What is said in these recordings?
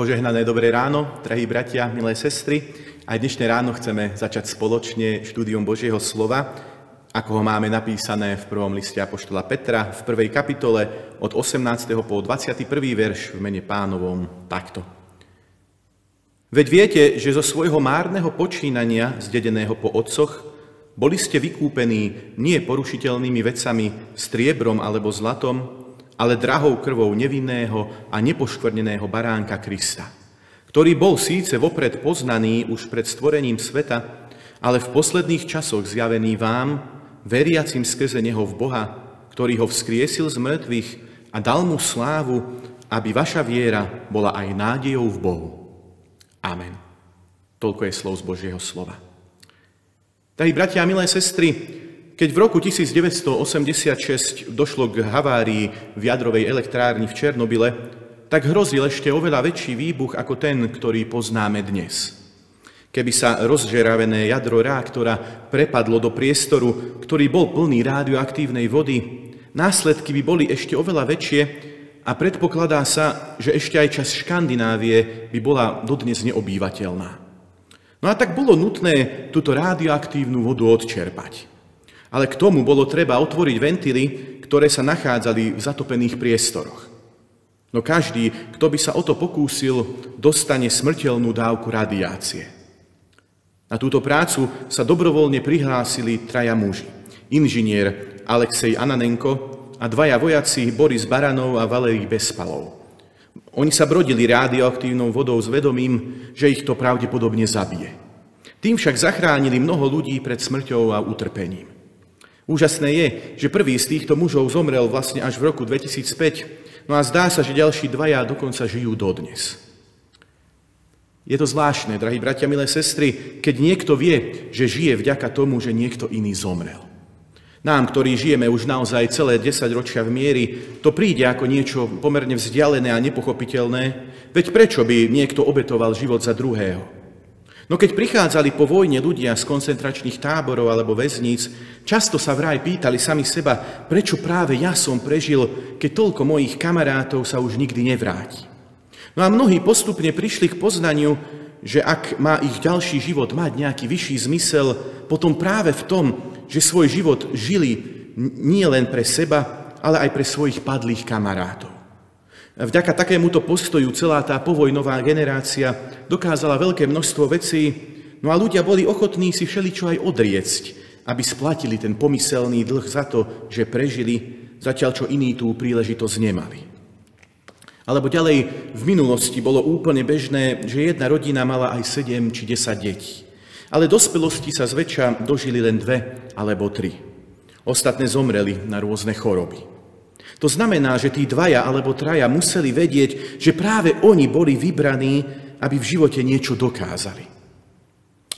Požehnané dobré ráno, drahí bratia, milé sestry. Aj dnešné ráno chceme začať spoločne štúdium Božieho slova, ako ho máme napísané v prvom liste Apoštola Petra v prvej kapitole od 18. po 21. verš v mene pánovom takto. Veď viete, že zo svojho márneho počínania, zdedeného po otcoch, boli ste vykúpení nie porušiteľnými vecami, striebrom alebo zlatom, ale drahou krvou nevinného a nepoškvrneného baránka Krista, ktorý bol síce vopred poznaný už pred stvorením sveta, ale v posledných časoch zjavený vám, veriacim skrze Neho v Boha, ktorý ho vzkriesil z mŕtvych a dal mu slávu, aby vaša viera bola aj nádejou v Bohu. Amen. Toľko je slov z Božieho slova. Drahí bratia a milé sestry, keď v roku 1986 došlo k havárii v jadrovej elektrárni v Černobyle, tak hrozil ešte oveľa väčší výbuch ako ten, ktorý poznáme dnes. Keby sa rozžeravené jadro reaktora prepadlo do priestoru, ktorý bol plný radioaktívnej vody, následky by boli ešte oveľa väčšie a predpokladá sa, že ešte aj čas Škandinávie by bola dodnes neobývateľná. No a tak bolo nutné túto radioaktívnu vodu odčerpať. Ale k tomu bolo treba otvoriť ventily, ktoré sa nachádzali v zatopených priestoroch. No každý, kto by sa o to pokúsil, dostane smrteľnú dávku radiácie. Na túto prácu sa dobrovoľne prihlásili traja muži. Inžinier Alexej Ananenko a dvaja vojaci Boris Baranov a Valerij Bespalov. Oni sa brodili radioaktívnou vodou s vedomím, že ich to pravdepodobne zabije. Tým však zachránili mnoho ľudí pred smrťou a utrpením. Úžasné je, že prvý z týchto mužov zomrel vlastne až v roku 2005, no a zdá sa, že ďalší dvaja dokonca žijú dodnes. Je to zvláštne, drahí bratia, milé sestry, keď niekto vie, že žije vďaka tomu, že niekto iný zomrel. Nám, ktorí žijeme už naozaj celé 10 ročia v miery, to príde ako niečo pomerne vzdialené a nepochopiteľné, veď prečo by niekto obetoval život za druhého? No keď prichádzali po vojne ľudia z koncentračných táborov alebo väzníc, často sa vraj pýtali sami seba, prečo práve ja som prežil, keď toľko mojich kamarátov sa už nikdy nevráti. No a mnohí postupne prišli k poznaniu, že ak má ich ďalší život mať nejaký vyšší zmysel, potom práve v tom, že svoj život žili nie len pre seba, ale aj pre svojich padlých kamarátov. Vďaka takémuto postoju celá tá povojnová generácia dokázala veľké množstvo vecí, no a ľudia boli ochotní si všeličo aj odriecť, aby splatili ten pomyselný dlh za to, že prežili, zatiaľ čo iní tú príležitosť nemali. Alebo ďalej, v minulosti bolo úplne bežné, že jedna rodina mala aj 7 či 10 detí. Ale dospelosti sa zväčša dožili len dve alebo tri. Ostatné zomreli na rôzne choroby. To znamená, že tí dvaja alebo traja museli vedieť, že práve oni boli vybraní, aby v živote niečo dokázali.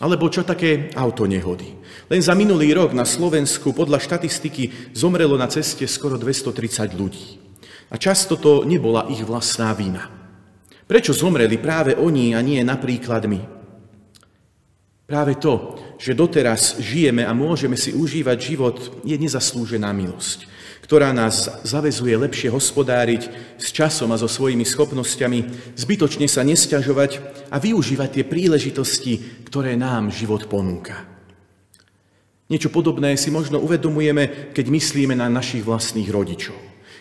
Alebo čo také auto nehody. Len za minulý rok na Slovensku podľa štatistiky zomrelo na ceste skoro 230 ľudí. A často to nebola ich vlastná vina. Prečo zomreli práve oni a nie napríklad my? Práve to, že doteraz žijeme a môžeme si užívať život, je nezaslúžená milosť ktorá nás zavezuje lepšie hospodáriť s časom a so svojimi schopnosťami, zbytočne sa nesťažovať a využívať tie príležitosti, ktoré nám život ponúka. Niečo podobné si možno uvedomujeme, keď myslíme na našich vlastných rodičov.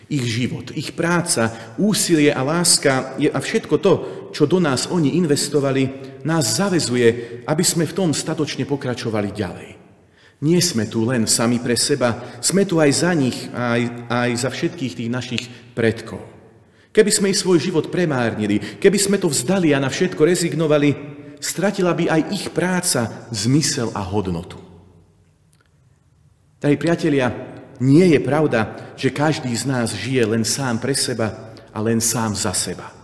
Ich život, ich práca, úsilie a láska a všetko to, čo do nás oni investovali, nás zavezuje, aby sme v tom statočne pokračovali ďalej. Nie sme tu len sami pre seba, sme tu aj za nich, aj, aj za všetkých tých našich predkov. Keby sme ich svoj život premárnili, keby sme to vzdali a na všetko rezignovali, stratila by aj ich práca zmysel a hodnotu. Drahí priatelia, nie je pravda, že každý z nás žije len sám pre seba a len sám za seba.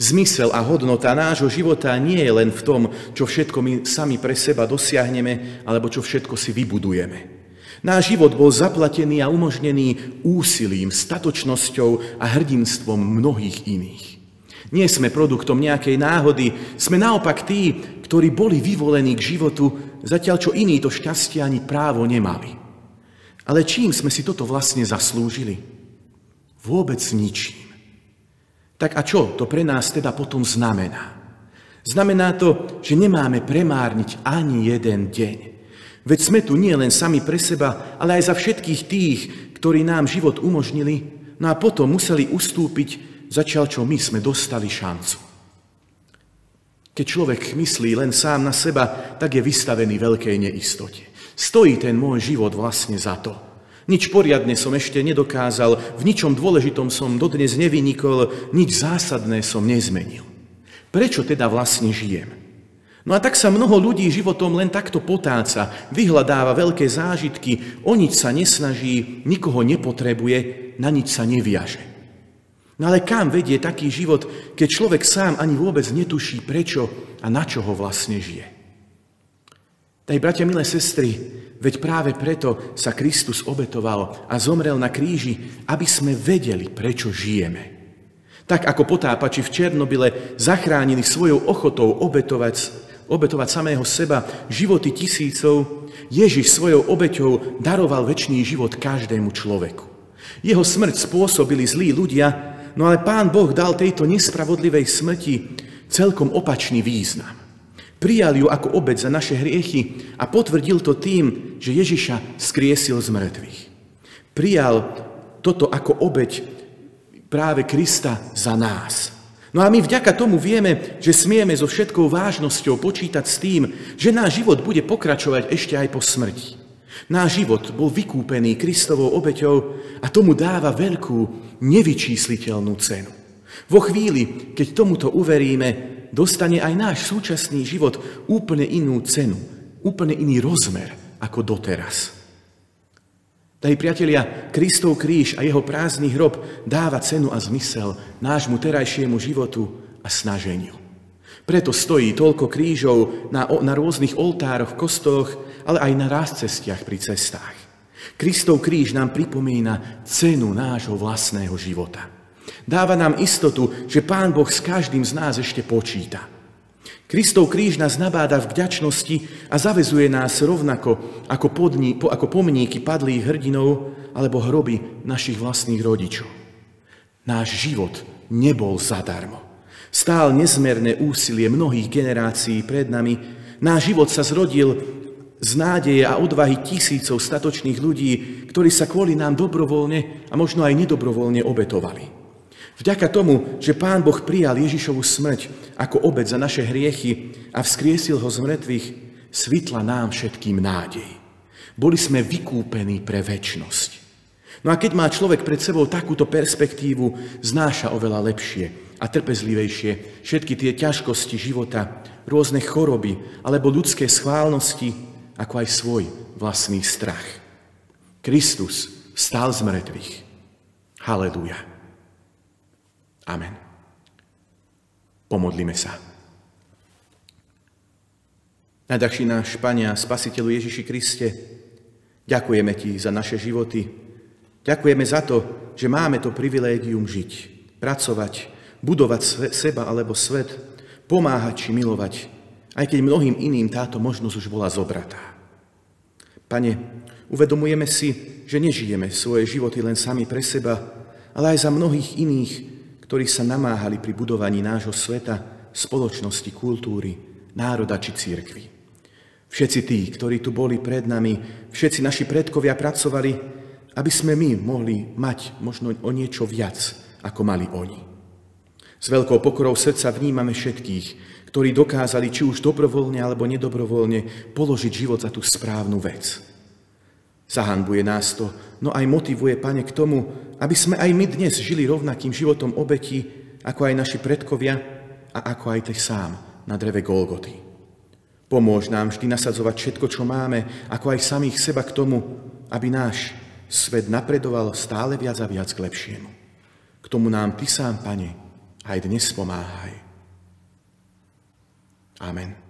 Zmysel a hodnota nášho života nie je len v tom, čo všetko my sami pre seba dosiahneme, alebo čo všetko si vybudujeme. Náš život bol zaplatený a umožnený úsilím, statočnosťou a hrdinstvom mnohých iných. Nie sme produktom nejakej náhody, sme naopak tí, ktorí boli vyvolení k životu, zatiaľ čo iní to šťastie ani právo nemali. Ale čím sme si toto vlastne zaslúžili? Vôbec ničím. Tak a čo to pre nás teda potom znamená? Znamená to, že nemáme premárniť ani jeden deň. Veď sme tu nie len sami pre seba, ale aj za všetkých tých, ktorí nám život umožnili, no a potom museli ustúpiť, začal čo my sme dostali šancu. Keď človek myslí len sám na seba, tak je vystavený veľkej neistote. Stojí ten môj život vlastne za to. Nič poriadne som ešte nedokázal, v ničom dôležitom som dodnes nevynikol, nič zásadné som nezmenil. Prečo teda vlastne žijem? No a tak sa mnoho ľudí životom len takto potáca, vyhľadáva veľké zážitky, o nič sa nesnaží, nikoho nepotrebuje, na nič sa neviaže. No ale kam vedie taký život, keď človek sám ani vôbec netuší prečo a na čo ho vlastne žije? Taj, bratia, milé sestry, veď práve preto sa Kristus obetoval a zomrel na kríži, aby sme vedeli, prečo žijeme. Tak ako potápači v Černobyle zachránili svojou ochotou obetovať, obetovať samého seba životy tisícov, Ježiš svojou obeťou daroval väčší život každému človeku. Jeho smrť spôsobili zlí ľudia, no ale Pán Boh dal tejto nespravodlivej smrti celkom opačný význam. Prijal ju ako obeď za naše hriechy a potvrdil to tým, že Ježiša skriesil z mŕtvych. Prijal toto ako obeď práve Krista za nás. No a my vďaka tomu vieme, že smieme so všetkou vážnosťou počítať s tým, že náš život bude pokračovať ešte aj po smrti. Náš život bol vykúpený Kristovou obeťou a tomu dáva veľkú, nevyčísliteľnú cenu. Vo chvíli, keď tomuto uveríme, dostane aj náš súčasný život úplne inú cenu, úplne iný rozmer ako doteraz. Drahí priatelia, Kristov kríž a jeho prázdny hrob dáva cenu a zmysel nášmu terajšiemu životu a snaženiu. Preto stojí toľko krížov na, na rôznych oltároch, kostoloch, ale aj na cestiach pri cestách. Kristov kríž nám pripomína cenu nášho vlastného života. Dáva nám istotu, že Pán Boh s každým z nás ešte počíta. Kristov kríž nás nabáda v vďačnosti a zavezuje nás rovnako ako, podní, ako pomníky padlých hrdinov alebo hroby našich vlastných rodičov. Náš život nebol zadarmo. Stál nezmerné úsilie mnohých generácií pred nami. Náš život sa zrodil z nádeje a odvahy tisícov statočných ľudí, ktorí sa kvôli nám dobrovoľne a možno aj nedobrovoľne obetovali. Vďaka tomu, že Pán Boh prijal Ježišovu smrť ako obec za naše hriechy a vzkriesil ho z mŕtvych, svitla nám všetkým nádej. Boli sme vykúpení pre väčnosť. No a keď má človek pred sebou takúto perspektívu, znáša oveľa lepšie a trpezlivejšie všetky tie ťažkosti života, rôzne choroby alebo ľudské schválnosti, ako aj svoj vlastný strach. Kristus stál z mŕtvych. Haleluja. Amen. Pomodlíme sa. Najdrahší náš Pane a Spasiteľu Ježiši Kriste, ďakujeme Ti za naše životy. Ďakujeme za to, že máme to privilégium žiť, pracovať, budovať seba alebo svet, pomáhať či milovať, aj keď mnohým iným táto možnosť už bola zobratá. Pane, uvedomujeme si, že nežijeme svoje životy len sami pre seba, ale aj za mnohých iných, ktorí sa namáhali pri budovaní nášho sveta, spoločnosti, kultúry, národa či církvy. Všetci tí, ktorí tu boli pred nami, všetci naši predkovia pracovali, aby sme my mohli mať možno o niečo viac, ako mali oni. S veľkou pokorou srdca vnímame všetkých, ktorí dokázali či už dobrovoľne alebo nedobrovoľne položiť život za tú správnu vec. Zahanbuje nás to, no aj motivuje, Pane, k tomu, aby sme aj my dnes žili rovnakým životom obeti, ako aj naši predkovia a ako aj ty sám na dreve Golgoty. Pomôž nám vždy nasadzovať všetko, čo máme, ako aj samých seba k tomu, aby náš svet napredoval stále viac a viac k lepšiemu. K tomu nám Ty sám, Pane, aj dnes pomáhaj. Amen.